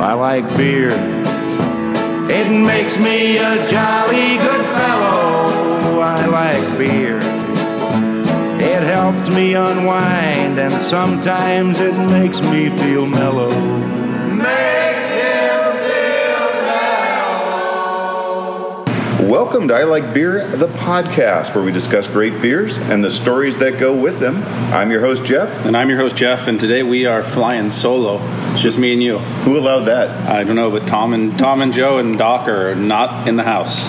I like beer. It makes me a jolly good fellow. I like beer. It helps me unwind, and sometimes it makes me feel mellow. Welcome to I Like Beer, the podcast where we discuss great beers and the stories that go with them. I'm your host, Jeff. And I'm your host Jeff, and today we are flying solo. It's just me and you. Who allowed that? I don't know, but Tom and Tom and Joe and Doc are not in the house.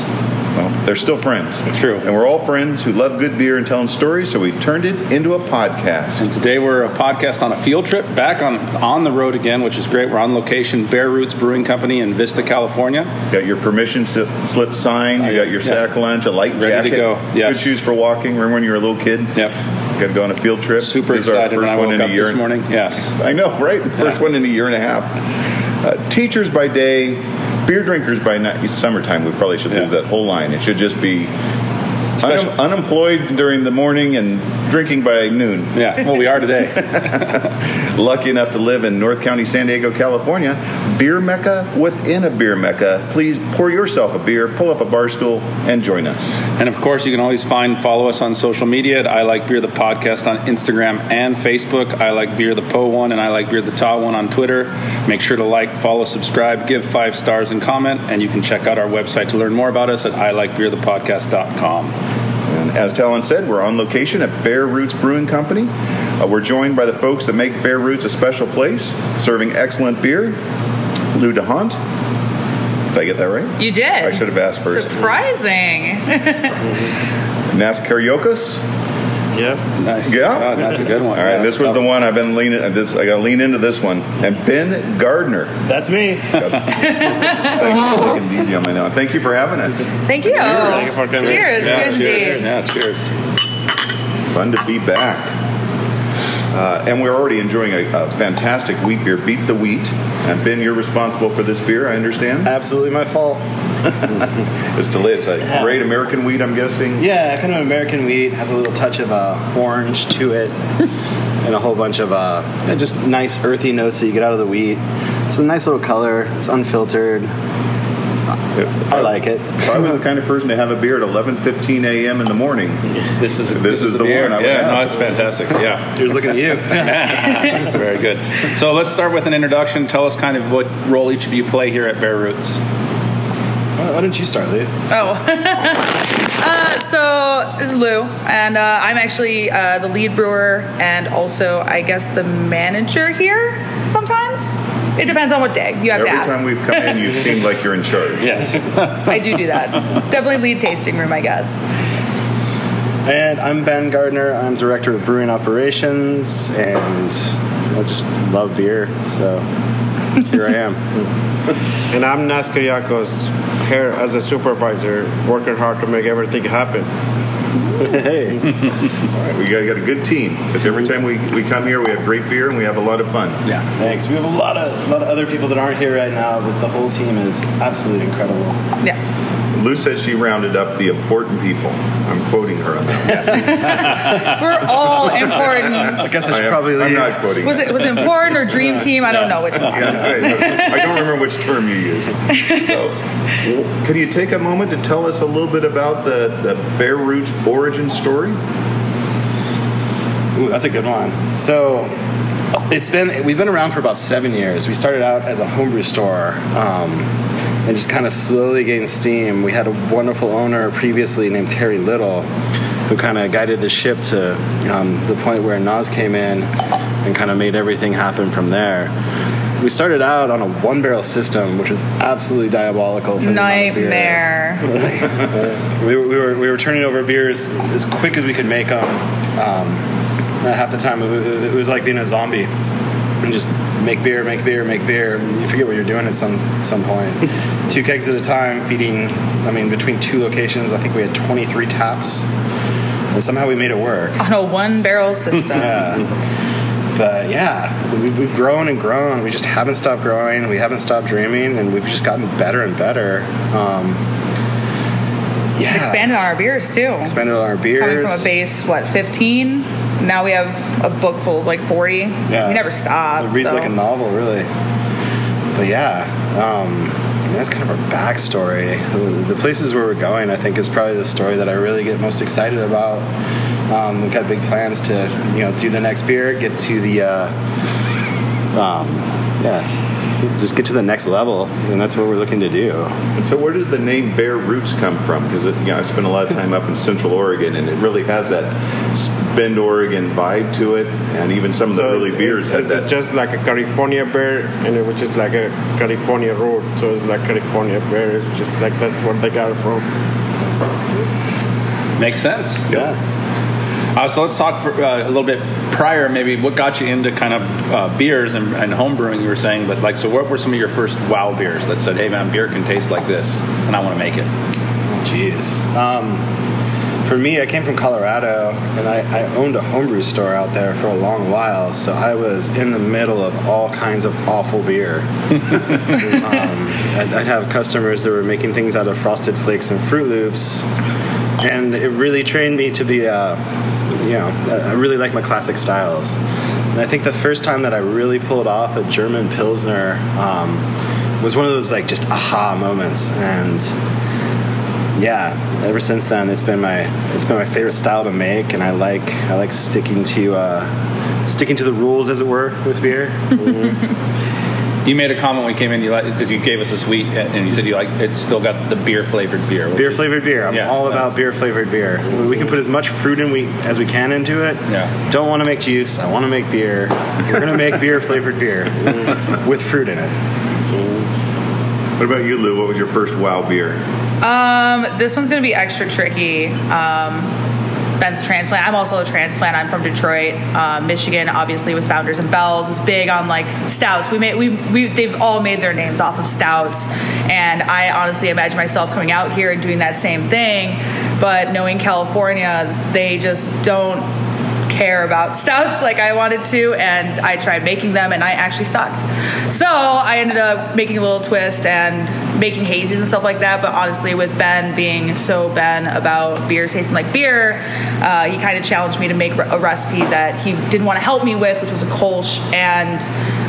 Well, they're still friends. True. And we're all friends who love good beer and telling stories, so we turned it into a podcast. And today we're a podcast on a field trip back on on the road again, which is great. We're on location, Bear Roots Brewing Company in Vista, California. Got your permission slip slip sign, you got your Yes. sack lunch, a light Ready to jacket. go. Yes. Good shoes for walking. Remember when you were a little kid? Yep. Got to go on a field trip. Super This excited when I woke up this morning. Yes. I know, right? First Yeah. one in a year and a half. Uh, teachers by day, beer drinkers by night. It's summertime. We probably should Yeah. lose that whole line. It should just be Special- un- unemployed during the morning and drinking by noon. Yeah. Well, we are today. Lucky enough to live in North County, San Diego, California, beer mecca within a beer mecca. Please pour yourself a beer, pull up a bar stool, and join us. And of course, you can always find follow us on social media at I Like Beer the Podcast on Instagram and Facebook. I Like Beer the Po one and I Like Beer the Ta one on Twitter. Make sure to like, follow, subscribe, give five stars, and comment. And you can check out our website to learn more about us at iLikeBeerThePodcast.com. And as Talon said, we're on location at Bear Roots Brewing Company. Uh, we're joined by the folks that make Bear Roots a special place, serving excellent beer. Lou DeHont. Did I get that right? You did. I should have asked first. Surprising. Nas Kyriakos. Nice. Yeah. Oh, that's a good one. All right, Yeah, this was the one I've been leaning. uh, This I got to lean into this one. And Ben Gardner. That's me. Thanks for easy on my nose. Thank you for having us. Thank you. Thank you for coming. Cheers. Yeah, cheers, indeed. Yeah, cheers. Fun to be back. Uh, and we're already enjoying a, a fantastic wheat beer, Beat the Wheat. And Ben, you're responsible for this beer, I understand. Absolutely my fault. It's delicious. A great American wheat, I'm guessing. Yeah, kind of American wheat has a little touch of uh, orange to it, and a whole bunch of uh, just nice earthy notes that you get out of the wheat. It's a nice little color. It's unfiltered. I like it. If I was the kind of person to have a beer at 11:15 a.m. in the morning, This is This is the beer. one I would Yeah, have. no, it's fantastic. Yeah. Here's looking at you. Very good. So let's start with an introduction. Tell us kind of what role each of you play here at Bear Roots. Why why don't you start, Lee? Oh. uh, so this is Lou, and uh, I'm actually uh, the lead brewer and also, I guess, the manager here. Sometimes it depends on what day. You have every to ask. Every time we've come in, you seem like you're in charge. Yes. I do do that. Definitely lead tasting room, I guess. And I'm Ben Gardner. I'm director of brewing operations, and I just love beer. So here I am. And I'm Nas Kyriakos, here as a supervisor, working hard to make everything happen. hey, All right, we got, got a good team because every time we, we come here, we have great beer and we have a lot of fun. Yeah. thanks. We have a lot of a lot of other people that aren't here right now, but the whole team is absolutely incredible. Yeah. Lou said she rounded up the important people. I'm quoting her on that. We're all important. I guess I I am- probably I'm not quoting. Was her. it was it important or dream team? I don't know which one. Yeah, I, I don't remember which term you used. So, well, can you take a moment to tell us a little bit about the, the Bear Roots origin story? Ooh, that's a good one. So it's been we've been around for about seven years. We started out as a homebrew store. Um, and just kind of slowly gained steam. We had a wonderful owner previously named Terry Little, who kind of guided the ship to um, the point where Nas came in and kind of made everything happen from there. We started out on a one barrel system, which was absolutely diabolical. For the amount of beer. Nightmare. We were, we were we were turning over beers as quick as we could make them. Um, half the time it was, like being a zombie, and just make beer, make beer, make beer. You forget what you're doing at some some point. two kegs at a time, feeding. I mean, between two locations, I think we had 23 taps, and somehow we made it work. On a one barrel system. Yeah. But yeah, we've, we've grown and grown. We just haven't stopped growing. We haven't stopped dreaming, and we've just gotten better and better. Um, yeah, Expanded on our beers too. expanded on our beers. Coming from a base, what, 15? Now we have a book full of like 40. Yeah. We never stop. It reads so. like a novel, really. but yeah, um, that's kind of our backstory. The places where we're going, I think, is probably the story that I really get most excited about. Um, we've got big plans to, you know, do the next beer, get to the, uh, um, yeah, just get to the next level, and that's what we're looking to do. And so, where does the name Bear Roots come from? Because you know, I spent a lot of time up in Central Oregon, and it really has that Bend, Oregon vibe to it, and even some of the early it's, beers it's, had it's that. just like a California bear, and it, which is like a California root. So it's like California beer. It's just like that's where they got it from. Makes sense. Yeah. Uh, so let's talk for, uh, a little bit prior, maybe what got you into kind of uh, beers and, and home brewing. You were saying, but like, so what were some of your first wow beers that said, "Hey, man, beer can taste like this, and I want to make it." Jeez. Um, for me, I came from Colorado, and I, I owned a homebrew store out there for a long while. So I was in the middle of all kinds of awful beer. um, I'd, I'd have customers that were making things out of Frosted Flakes and Fruit Loops, and it really trained me to be, uh, you know, I really like my classic styles. And I think the first time that I really pulled off a German Pilsner um, was one of those like just aha moments, and yeah, ever since then it's been my it's been my favorite style to make, and I like I like sticking to uh, sticking to the rules, as it were, with beer. You made a comment when we came in, you like because you gave us a sweet, and you said you like it's still got the beer flavored beer. beer flavored beer. I'm Yeah, all about beer flavored beer. We can put as much fruit in we as we can into it. Yeah. Don't want to make juice. I want to make beer. We're gonna make beer flavored beer with fruit in it. What about you, Lou? What was your first wow beer? Um, this one's gonna be extra tricky. Um, Ben's a transplant. I'm also a transplant. I'm from Detroit, uh, Michigan. Obviously, with Founders and Bells, is big on like stouts. We made we, we they've all made their names off of stouts, and I honestly imagine myself coming out here and doing that same thing. But knowing California, they just don't care about stouts like I wanted to, and I tried making them, and I actually sucked. So I ended up making a little twist and making hazies and stuff like that. But honestly, with Ben being so Ben about beers tasting like beer, uh, he kind of challenged me to make a recipe that he didn't want to help me with, which was a Kolsch. And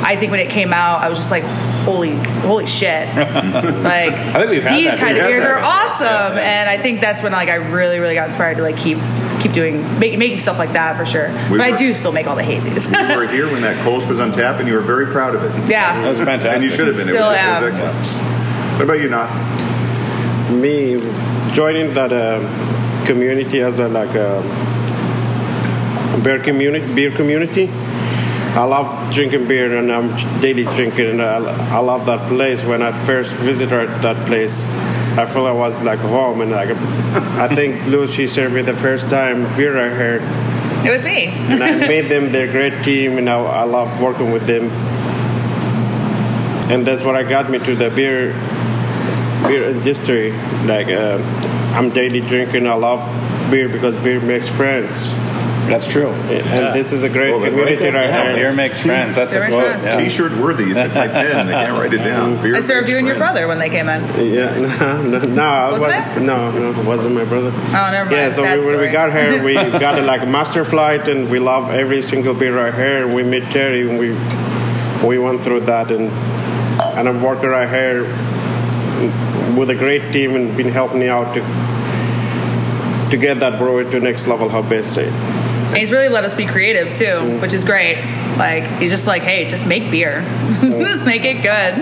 I think when it came out, I was just like, holy, holy shit! like I think we've had these kind of beers are awesome, and I think that's when like I really, really got inspired to like keep keep doing make, making stuff like that for sure. We but I do still make all the hazies. You were here when that Kolsch was on tap, and you were very proud of it. yeah. That was fantastic. And you should have been. Still it was, am. It was excellent. What about you, Nas? Me joining that uh, community as a like a beer community, beer community. I love drinking beer and I'm daily drinking. And I, I love that place. When I first visited that place, I felt I was like home. And like I think Lucy served me the first time beer I heard. It was me. and I made them their great team, and I, I love working with them. And that's what I got me to the beer beer industry. Like uh, I'm daily drinking. I love beer because beer makes friends, That's true. and this is a great Well, that's community right. right Yeah, here. beer makes friends. That's Beer a makes quote. friends. Yeah. T-shirt worthy. You took my pen. I can't write it down. Beer I served makes you and your brother when they came in. Yeah, no, no, no, Wasn't wasn't- it? No, no, it wasn't my brother. Oh, never mind. Yeah, so we, when we got here, we got a, like a master flight, and we love every single beer right here. We met Terry, and we we went through that, and and I'm working right here with a great team, and been helping me out to to get that brewery to next level. How best say. And he's really let us be creative too, which is great. Like he's just like, hey, just make beer, just make it good.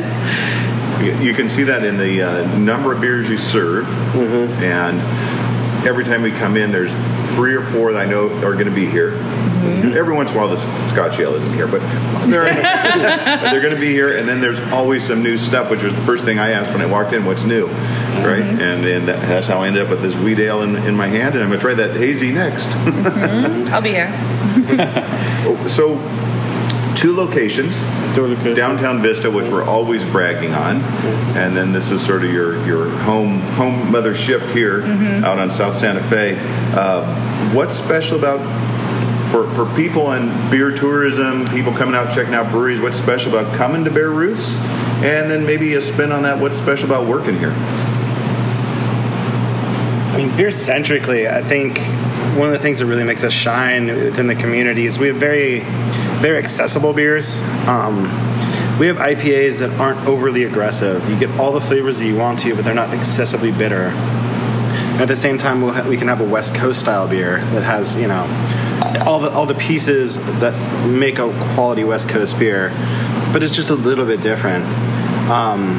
You- You can see that in the uh, number of beers you serve, Mm-hmm. and every time we come in, there's three or four that I know are going to be here. Mm-hmm. Every once in a while, the Scotch ale isn't here, but they're, they're going to be here. And then there's always some new stuff, which was the first thing I asked when I walked in: "What's new?" Right, Mm-hmm. and and that, that's how I ended up with this wheat ale in, in my hand, and I'm going to try that hazy next. I'll be here. so, two locations. Totally good. Downtown Vista, which we're always bragging on, and then this is sort of your your home home mothership here out on South Santa Fe. Uh, what's special about for, for people and beer tourism, people coming out checking out breweries? What's special about coming to Bear Roots? And then maybe a spin on that. What's special about working here? Mean, beer centrically, I think one of the things that really makes us shine within the community is we have very, very accessible beers. Um, we have IPAs that aren't overly aggressive. You get all the flavors that you want to, but they're not excessively bitter. At the same time, we'll ha- we can have a West Coast style beer that has, you know, all the all the pieces that make a quality West Coast beer, but it's just a little bit different. Um,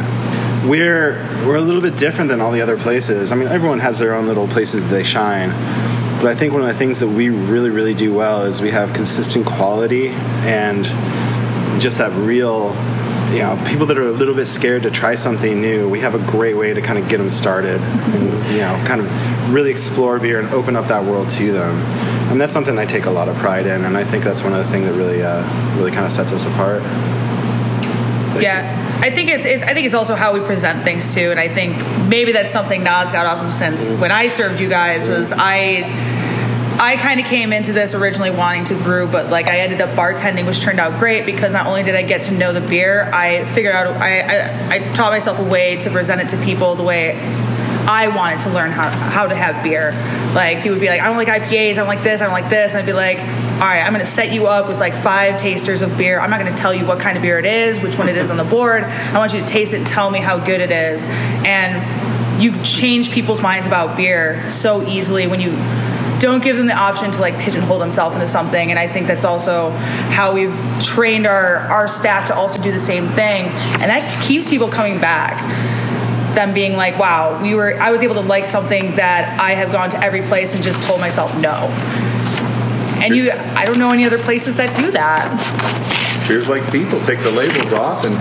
we're we're a little bit different than all the other places. I mean, everyone has their own little places they shine, but I think one of the things that we really really do well is we have consistent quality and just that real you know people that are a little bit scared to try something new we have a great way to kind of get them started and you know kind of really explore beer and open up that world to them and that's something i take a lot of pride in and i think that's one of the things that really uh, really kind of sets us apart Yeah. I think it's it, I think it's also how we present things too, and I think maybe that's something Nas got off of since when I served you guys was I I kind of came into this originally wanting to brew, but like I ended up bartending, which turned out great because not only did I get to know the beer, I figured out I I, I taught myself a way to present it to people the way I wanted to learn how, how to have beer. Like people would be like, I don't like IPAs, I don't like this, I don't like this, and I'd be like, all right, I'm gonna set you up with like five tasters of beer. I'm not gonna tell you what kind of beer it is, which one it is on the board. I want you to taste it and tell me how good it is. And you change people's minds about beer so easily when you don't give them the option to like pigeonhole themselves into something and i think that's also how we've trained our our staff to also do the same thing and that keeps people coming back them being like wow we were i was able to like something that i have gone to every place and just told myself no and you i don't know any other places that do that Beers like people. Take the labels off and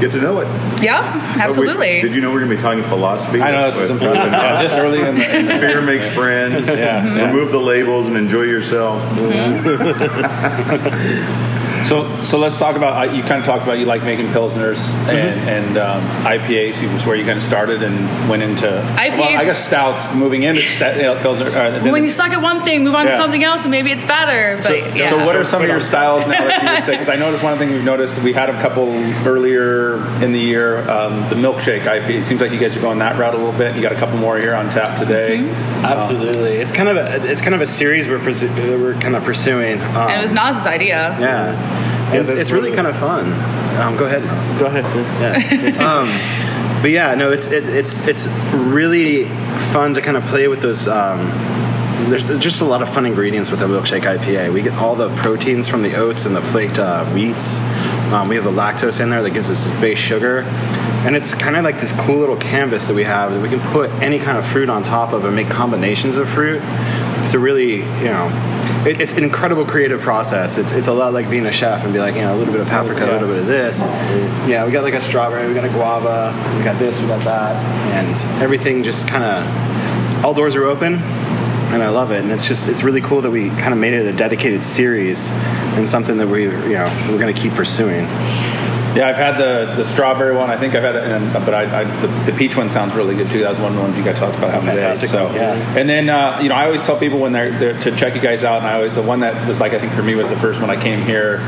get to know it. yeah Oh, wait, absolutely did you know we're going to be talking philosophy? I know this was With- important. Yeah, this early in the, in the Beer makes friends. Yeah, yeah. Remove the labels and enjoy yourself. So, so let's talk about. You kind of talked about you like making pilsners Mm-hmm. and, and um, IPAs. It was where you kind of started and went into. IPAs Well, I guess stouts. Moving into sta- you know, pilsner. Uh, when you suck at one thing move on Yeah. to something else and maybe it's better but so, yeah so what are some of your styles now that you would say? Because I noticed one thing we've noticed. We had a couple earlier in the year. Um, the milkshake IPA. It seems like you guys are going that route a little bit. You got a couple more here on tap today. Mm-hmm. absolutely it's kind of a it's kind of a series we're pursu- uh, we're kind of pursuing um, and it was Nas's idea yeah it's, it's really really- kind of fun um, go ahead Go ahead. um, but yeah, no, it's it, it's it's really fun to kind of play with those. Um, there's just a lot of fun ingredients with the milkshake IPA. We get all the proteins from the oats and the flaked uh, wheats. Um, we have the lactose in there that gives us this base sugar, and it's kind of like this cool little canvas that we have that we can put any kind of fruit on top of and make combinations of fruit. It's a really, you know, it, it's an incredible creative process. It's, it's a lot like being a chef and be like, you know, a little bit of paprika, a little bit of this. Yeah, we got like a strawberry, we got a guava, we got this, we got that, and everything just kind of, all doors are open, and I love it. And it's just, it's really cool that we kind of made it a dedicated series and something that we, you know, we're going to keep pursuing. Yeah, I've had the, the strawberry one. I think I've had it, and, but I, I, the, the peach one sounds really good too. That was one of the ones you guys talked about having today. Fantastic So, yeah. And then uh, you know, I always tell people when they're, they're to check you guys out, and I the one that was like I think for me was the first one I came here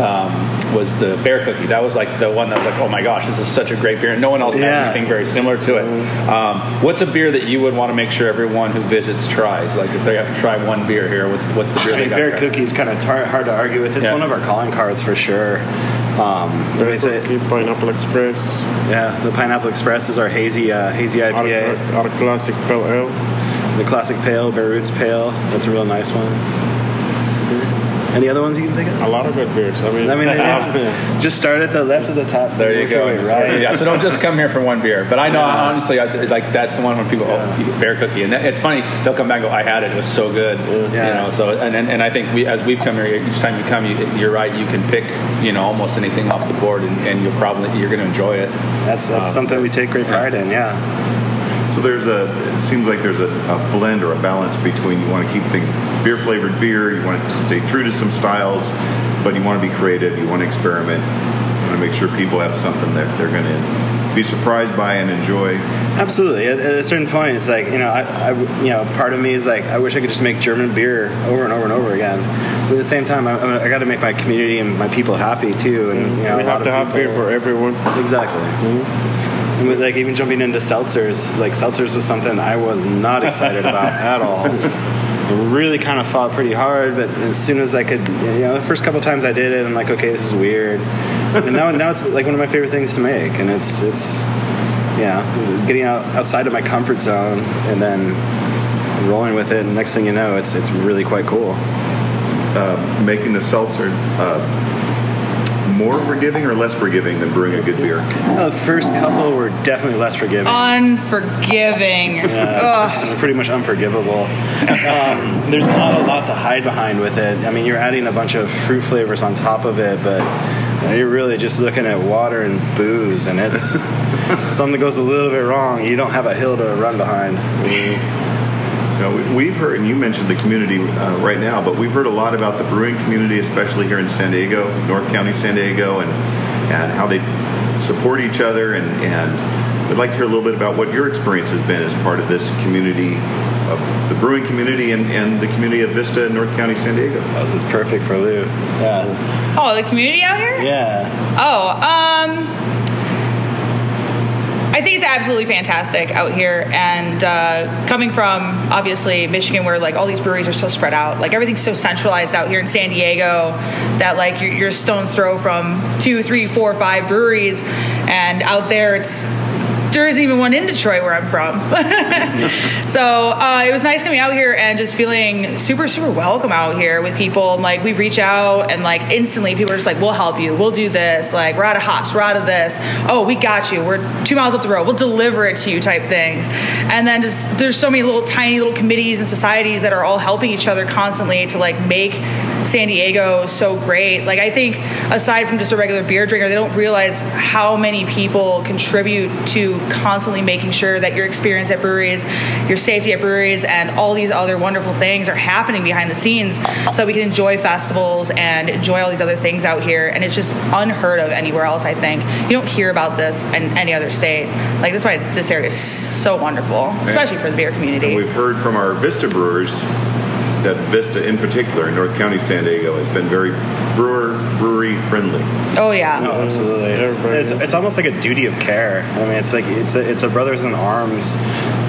um, was the bear cookie. That was like the one that was like, oh my gosh, this is such a great beer, and no one else Yeah. had anything very similar to it. Um, what's a beer that you would want to make sure everyone who visits tries? Like if they have to try one beer here, what's what's the beer I they mean, got? Bear to try? Cookie is kind of tar- hard to argue with. It's Yeah. one of our calling cards for sure. Um, I mean, it's a, Cookie, Pineapple Express, yeah, the Pineapple Express is our hazy uh, hazy our, IPA. our classic Pale Ale. The classic pale, Bear Roots Pale. That's a real nice one. Any other ones you can think of? A lot of good beers. I mean, I mean, it's, just start at the left of the top. so There you go. Right. Yeah. So don't just come here for one beer. But I know honestly, I, like that's the one when people oh, it's bear cookie, and that, it's funny. They'll come back and go, I had it. It was so good. Yeah. You know. So and, and and I think we as we've come here, each time you come, you, you're right. You can pick you know almost anything off the board, and, and you'll probably you're going to enjoy it. That's that's Um, something we take great pride in. Yeah. So there's a. It seems like there's a, a blend or a balance between you want to keep things beer flavored beer, you want to stay true to some styles, but you want to be creative, you want to experiment, you want to make sure people have something that they're going to be surprised by and enjoy. Absolutely. At, at a certain point, it's like you know, I, I, you know, part of me is like, I wish I could just make German beer over and over and over again. But at the same time, I, I got to make my community and my people happy too. And you know, we have to have beer for everyone. Exactly. And with, like even jumping into seltzers, like seltzers was something I was not excited about at all. Really kind of fought pretty hard, but as soon as I could, you know, the first couple times I did it, I'm like, okay, this is weird. and now now it's like one of my favorite things to make, and it's it's yeah, getting out outside of my comfort zone and then rolling with it. And next thing you know, it's it's really quite cool. Uh, making the seltzer uh, more forgiving or less forgiving than brewing a good beer? Uh, the first couple were definitely less forgiving. Unforgiving. Ugh. They're pretty much unforgivable. Um, there's not a lot to hide behind with it. I mean, you're adding a bunch of fruit flavors on top of it, but you know, you're really just looking at water and booze, and it's something that goes a little bit wrong. You don't have a hill to run behind. I mean, You know, we- we've heard, and you mentioned the community uh, right now, but we've heard a lot about the brewing community, especially here in San Diego, North County, San Diego, and and how they support each other. And, and we'd like to hear a little bit about what your experience has been as part of this community, of the brewing community, and, and the community of Vista, North County, San Diego. this is perfect for Lou. Yeah. Oh, the community out here? Yeah. Oh, um, I think it's absolutely fantastic out here. And uh, coming from obviously Michigan, where like all these breweries are so spread out, like everything's so centralized out here in San Diego that like you're, you're a stone's throw from two, three, four, five breweries, and out there it's there isn't even one in Detroit where I'm from. so uh, it was nice coming out here and just feeling super, super welcome out here with people. And like we reach out and like instantly people are just like, we'll help you. We'll do this. Like we're out of hops. We're out of this. Oh, we got you. We're two miles up the road. We'll deliver it to you type things. And then just there's so many little tiny little committees and societies that are all helping each other constantly to like make San Diego so great. Like I think aside from just a regular beer drinker, they don't realize how many people contribute to constantly making sure that your experience at breweries, your safety at breweries, and all these other wonderful things are happening behind the scenes so we can enjoy festivals and enjoy all these other things out here. And it's just unheard of anywhere else, I think. You don't hear about this in any other state. Like that's why this area is so wonderful, especially for the beer community. And we've heard from our Vista brewers that Vista, in particular, in North County, San Diego, has been very brewer brewery friendly. Oh yeah. No, absolutely. It's, it's almost like a duty of care. I mean, it's like it's a, it's a brothers in arms,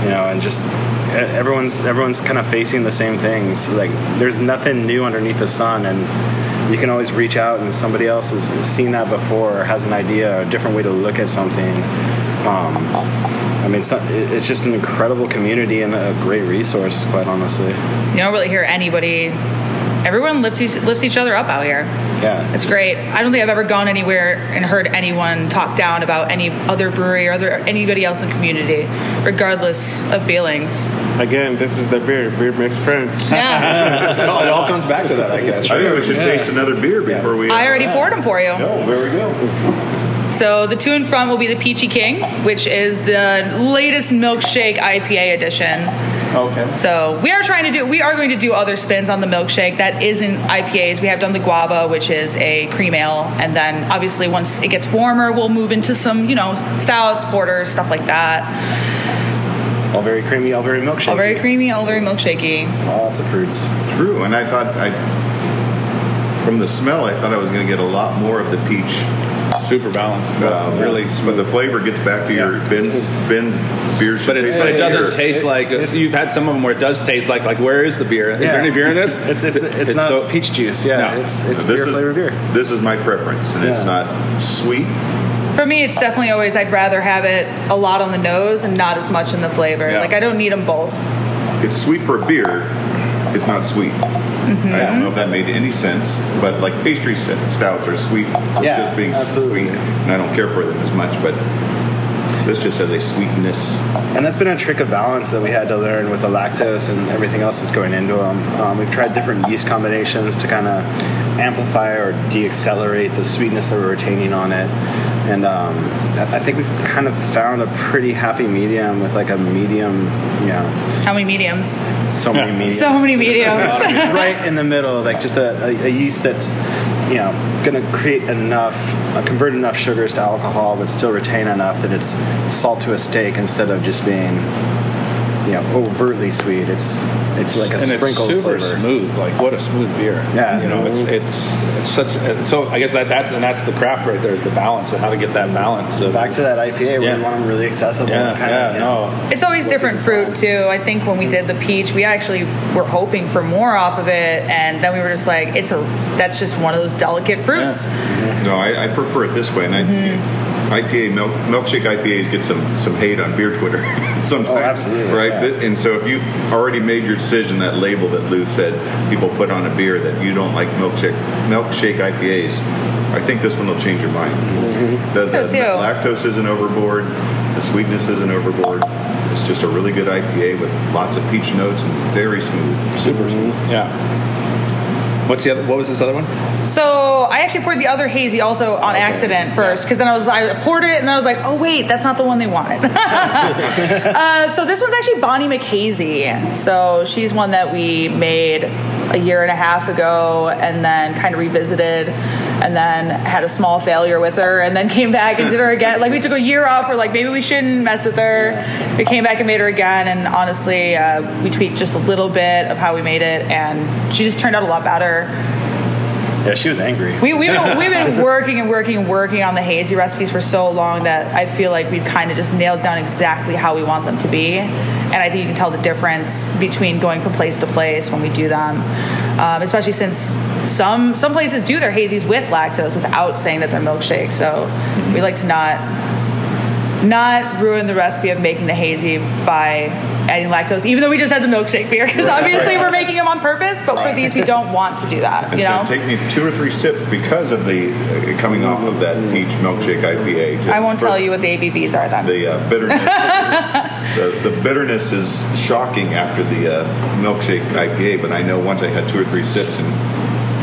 you know, and just e- everyone's everyone's kind of facing the same things. Like there's nothing new underneath the sun, and you can always reach out, and somebody else has, has seen that before, or has an idea, or a different way to look at something. Um, I mean, it's, not- it- it's just an incredible community and a great resource, quite honestly. You don't really hear anybody. Everyone lifts each, lifts each other up out here. Yeah, It's great. I don't think I've ever gone anywhere and heard anyone talk down about any other brewery or other anybody else in the community, regardless of feelings. Again, this is the beer. Beer makes friends. Yeah, it all comes back to that, I guess. I think we should taste another beer before we. I already poured them for you. Oh, there we go. So the two in front will be the Peachy King, which is the latest milkshake IPA edition. Okay. So we are trying to do. We are going to do other spins on the milkshake that isn't IPAs. We have done the guava, which is a cream ale, and then obviously once it gets warmer, we'll move into some, you know, stouts, porters, stuff like that. all very creamy, all very milkshake. All very creamy, all very milkshakey. Lots of fruits. True, and I thought I, from the smell, I thought I was going to get a lot more of the peach. Super balanced. Um, really but the flavor gets back to your Ben's Ben's beer. But it, taste but like it doesn't beer. taste like you've had some of them where it does taste like like where is the beer? Is there any beer in this? It's it's, it's, not so- peach juice. Yeah, No. it's it's This beer is- flavored beer. This is my preference, and it's not sweet. For me, it's definitely always I'd rather have it a lot on the nose and not as much in the flavor. Yeah. Like I don't need them both. It's sweet for a beer. It's not sweet. Mm-hmm. I don't know if that made any sense, but like pastry stouts are sweet Yeah, just being absolutely. sweet, and I don't care for them as much. But this just has a sweetness. And that's been a trick of balance that we had to learn with the lactose and everything else that's going into them. Um, we've tried different yeast combinations to kind of amplify or de-accelerate the sweetness that we're retaining on it. And um, I I think we've kind of found a pretty happy medium with like a medium, you know, How many mediums? so many mediums. So many mediums. right in the middle, like just a, a, a yeast that's, you know, going to create enough, uh, convert enough sugars to alcohol, but still retain enough that it's salt to a steak instead of just being you know overtly sweet. It's it's like a and it's super flavor. smooth. Like what a smooth beer. Yeah. you know, it's it's it's such. It's so I guess that that's and that's the craft right there is the balance of how to get that balance. Of, Back to that IPA where Yeah. we want them really accessible. yeah, and kinda, yeah, you know, no. It's always different fruit too. I think when we did the peach, we actually were hoping for more off of it, and then we were just like, it's a that's just one of those delicate fruits. No, I, I prefer it this way, and I, mm-hmm. IPA milk, milkshake IPAs get some some hate on beer Twitter sometimes. Oh, absolutely, right? yeah. And so if you already made your decision, that label that Lou said people put on a beer that you don't like milkshake milkshake IPAs, I think this one will change your mind. Mm-hmm. The, So the too. lactose isn't overboard, the sweetness isn't overboard. It's just a really good IPA with lots of peach notes and very smooth. super smooth. Yeah. What's the other? What was this other one? So I actually poured the other hazy also on accident first because then I was I poured it and then I was like, oh wait, that's not the one they wanted. uh, so this one's actually Bonnie McHazy. So she's one that we made a year and a half ago and then kind of revisited and then had a small failure with her and then came back and did her again. Like we took a year off. We're like maybe we shouldn't mess with her. We came back and made her again and honestly uh, we tweaked just a little bit of how we made it and she just turned out a lot better. yeah, she was angry. We, we've, been, we've been working and working and working on the hazy recipes for so long that I feel like we've kind of just nailed down exactly how we want them to be. And I think you can tell the difference between going from place to place when we do them, um, especially since some some places do their hazies with lactose without saying that they're milkshakes. So we like to not not ruin the recipe of making the hazy by adding lactose, even though we just had the milkshake beer, because obviously we're making them on purpose. But for these, we don't want to do that. It's You know. take me two or three sips because of the uh, coming off of that peach milkshake IPA. to- I won't tell you what the ABVs are then. The uh, bitterness, the, the bitterness is shocking after the uh, milkshake IPA, but I know once I had two or three sips and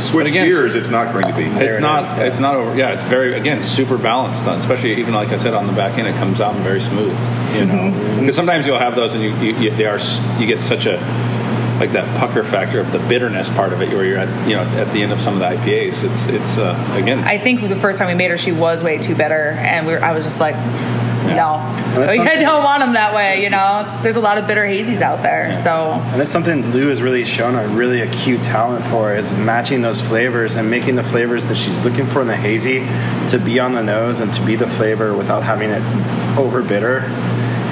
switch again, beers, it's not going to be. It's not. It's not over. Yeah, it's very again super balanced. Especially even like I said on the back end, it comes out very smooth. You know, because sometimes you'll have those and you, you, you they are you get such a like that pucker factor of the bitterness part of it, where you're at you know at the end of some of the IPAs. It's it's uh, again. I think was the first time we made her, she was way too bitter, and we were, I was just like, no, I don't want them that way. You know, there's a lot of bitter hazies out there, so And that's something Lou has really shown a really acute talent for is matching those flavors and making the flavors that she's looking for in the hazy to be on the nose and to be the flavor without having it over bitter.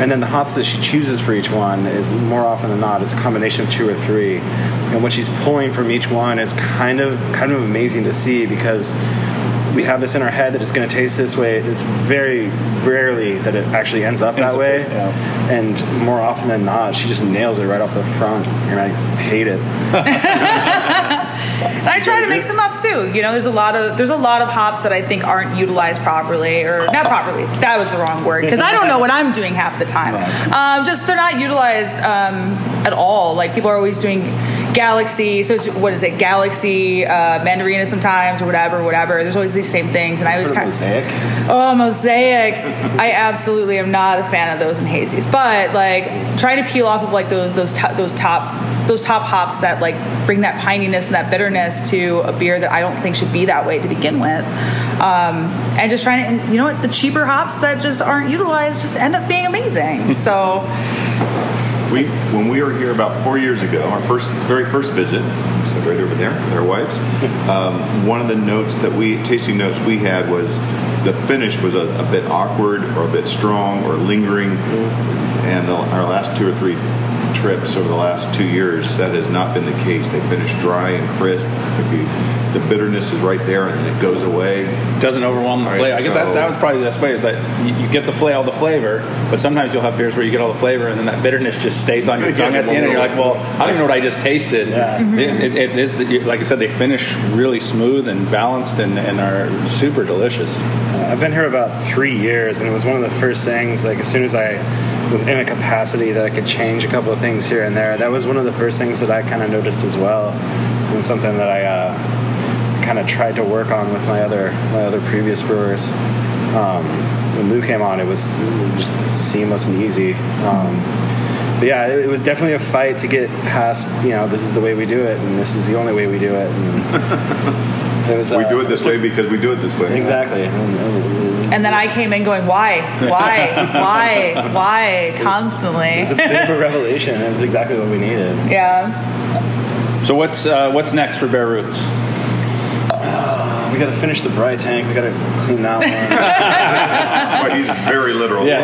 And then the hops that she chooses for each one is more often than not it's a combination of two or three. And what she's pulling from each one is kind of kind of amazing to see because we have this in our head that it's going to taste this way. It's very rarely that it actually ends up Ends that up way. tasting, yeah. And more often than not, she just nails it right off the front, and I hate it. And I try to mix them up too. You know, there's a lot of there's a lot of hops that I think aren't utilized properly, or not properly. That was the wrong word because I don't know what I'm doing half the time. Um, just they're not utilized um, at all. Like people are always doing Galaxy. So it's what is it? Galaxy uh, Mandarina sometimes or whatever, whatever. There's always these same things, and I always kind of Mosaic. Oh, mosaic! I absolutely am not a fan of those in hazies, but like trying to peel off of like those those to- those top those top hops that like bring that pininess and that bitterness to a beer that I don't think should be that way to begin with, um, and just trying to and you know what the cheaper hops that just aren't utilized just end up being amazing. So We, when we were here about four years ago, our first, very first visit, so right over there with our wives, um, one of the notes that we, tasting notes we had was the finish was a, a bit awkward or a bit strong or lingering. And the, our last two or three trips over the last two years, that has not been the case. They finish dry and crisp. If you, the bitterness is right there and it goes away. doesn't overwhelm the Right, flavor. I guess that's, so- that was probably the best way is that you, you get the flavor, all the flavor, but sometimes you'll have beers where you get all the flavor and then that bitterness just stays on your Yeah, tongue at the end, and you're like, well, I don't even know what I just tasted. Yeah. It, mm-hmm. it, it is the, like I said, they finish really smooth and balanced and, and are super delicious. Uh, I've been here about three years, and it was one of the first things. Like as soon as I was in a capacity that I could change a couple of things here and there, that was one of the first things that I kind of noticed as well, and something that I uh, kind of tried to work on with my other my other previous brewers. Um, when Lou came on, it was just seamless and easy. Um, but yeah, it, it was definitely a fight to get past. You know, this is the way we do it, and this is the only way we do it. And It was, we uh, do it this way because we do it this way. Exactly. And, uh, then I came in going, why, why, why, why, constantly. It was a bit of a revelation. It was exactly what we needed. Yeah. So what's uh, what's next for Bear Roots? We got to finish the bright tank. We got to clean that one. But he's very literal. Yeah,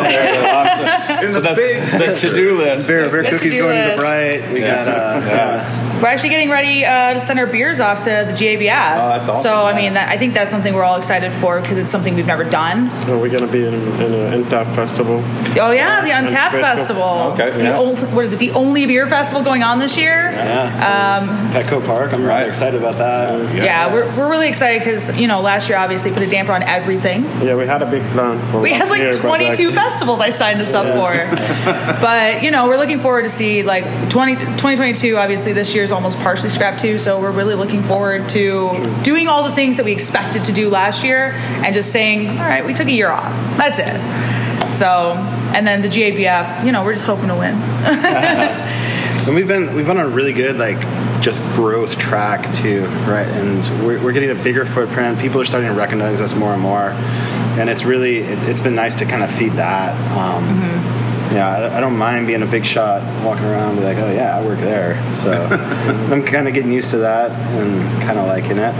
In the that's big the to-do list. beer, beer Let's cookies do going to this. the bright. We got uh, yeah. We're actually getting ready uh, to send our beers off to the GABF. Oh, that's awesome. So, I mean, that, I think that's something we're all excited for because it's something we've never done. Are we're gonna be in, in an Untapped festival. Oh, yeah, the Untapped Petco. Festival. Okay, The yeah. ol- what is it? The only beer festival going on this year? yeah. Petco Park. I'm Right. really excited about that. Yeah, we're, we're really excited because, you know, last year obviously put a damper on everything. Yeah, we had a big plan for. We had like year, but, 22 festivals I signed us up for. but, you know, we're looking forward to see like 20, 2022, obviously this year's almost partially scrapped too. So we're really looking forward to doing all the things that we expected to do last year and just saying, all right, we took a year off. That's it. So, and then the GABF, you know, we're just hoping to win. And we've been we've been on a really good like just growth track too, right? And we're, we're getting a bigger footprint. People are starting to recognize us more and more, and it's really it, it's been nice to kind of feed that. Um, Yeah, I, I don't mind being a big shot, walking around, and be like, oh yeah, I work there. So I'm kind of getting used to that and kind of liking it.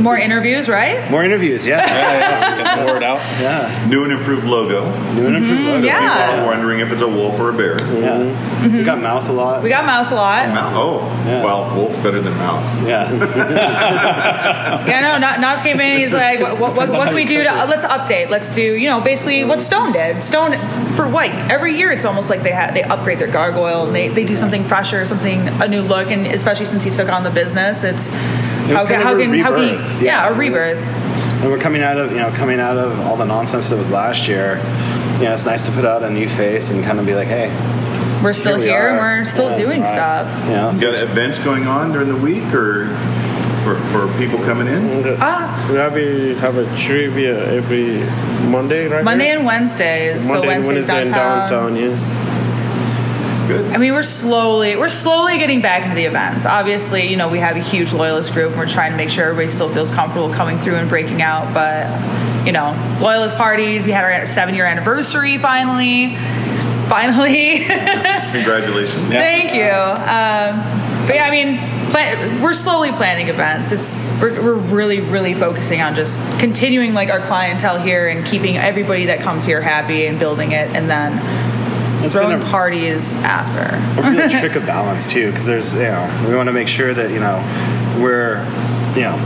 More interviews, right? More interviews, yeah, Yeah, yeah, get the word out. yeah. new and improved logo. New and improved logo. Yeah. People are wondering if it's a wolf or a bear. yeah. We got mouse a lot. We got Mouse a lot. Mouse. Oh, Yeah. well, wolf's better than mouse. yeah. Yeah, no, Not Nas came in. He's like, what, what, what, what can we do to uh, let's update? Let's do, you know, basically what Stone did. Stone for white every year. It's almost like they ha- they upgrade their gargoyle and they, they do something fresher, something a new look. And especially since he took on the business, it's how, how can how can rebirth, yeah. yeah. a rebirth. And we're coming out of you know coming out of all the nonsense that was last year. You know, it's nice to put out a new face and kind of be like, hey, We're still we here and we're still Yeah, doing right. stuff. you know, You got events going on during the week or for, for people coming in? Ah, We have a, have a trivia every Monday, right? Monday here? and Wednesdays. Monday so and Wednesdays Wednesday in downtown. downtown. Yeah. Good. I mean, we're slowly we're slowly getting back into the events. Obviously, you know, we have a huge loyalist group, and we're trying to make sure everybody still feels comfortable coming through and breaking out. But you know, loyalist parties. We had our seven year anniversary finally. Finally, Congratulations. thank you. Um, but yeah, I mean, plan, we're slowly planning events. It's we're, we're really really focusing on just continuing like our clientele here and keeping everybody that comes here happy and building it, and then It's throwing been a- parties after. a real trick of balance too, because there's you know we want to make sure that you know we're you know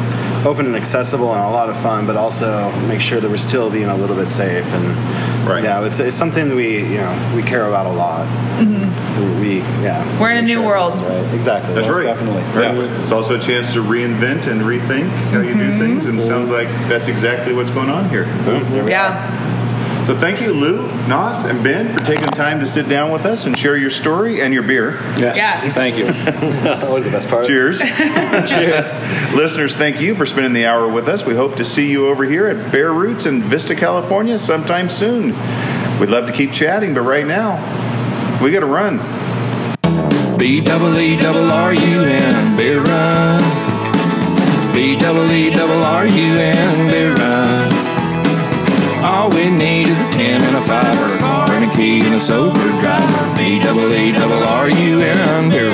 open and accessible and a lot of fun, but also make sure that we're still being a little bit safe and Right. Yeah, it's, it's something that we you know we care about a lot. We yeah. Mm-hmm. We're in a new sure world. everyone's Right. Exactly. That's most right. Definitely. Right. Yeah. It's also a chance to reinvent and rethink how you Mm-hmm. do things, and it sounds like that's exactly what's going on here. Yeah. So thank you, Lou, Nas, and Ben, for taking time to sit down with us and share your story and your beer. Yes. Yes. Thank you. That was the best part. Cheers. Cheers. Listeners, thank you for spending the hour with us. We hope to see you over here at Bear Roots in Vista, California sometime soon. We'd love to keep chatting, but right now, we got to run. B double E double R U N beer run. B double E double R U N beer run. All we need is a 10 and a 5 or a car and a key and a sober driver. B double E double R U N. Here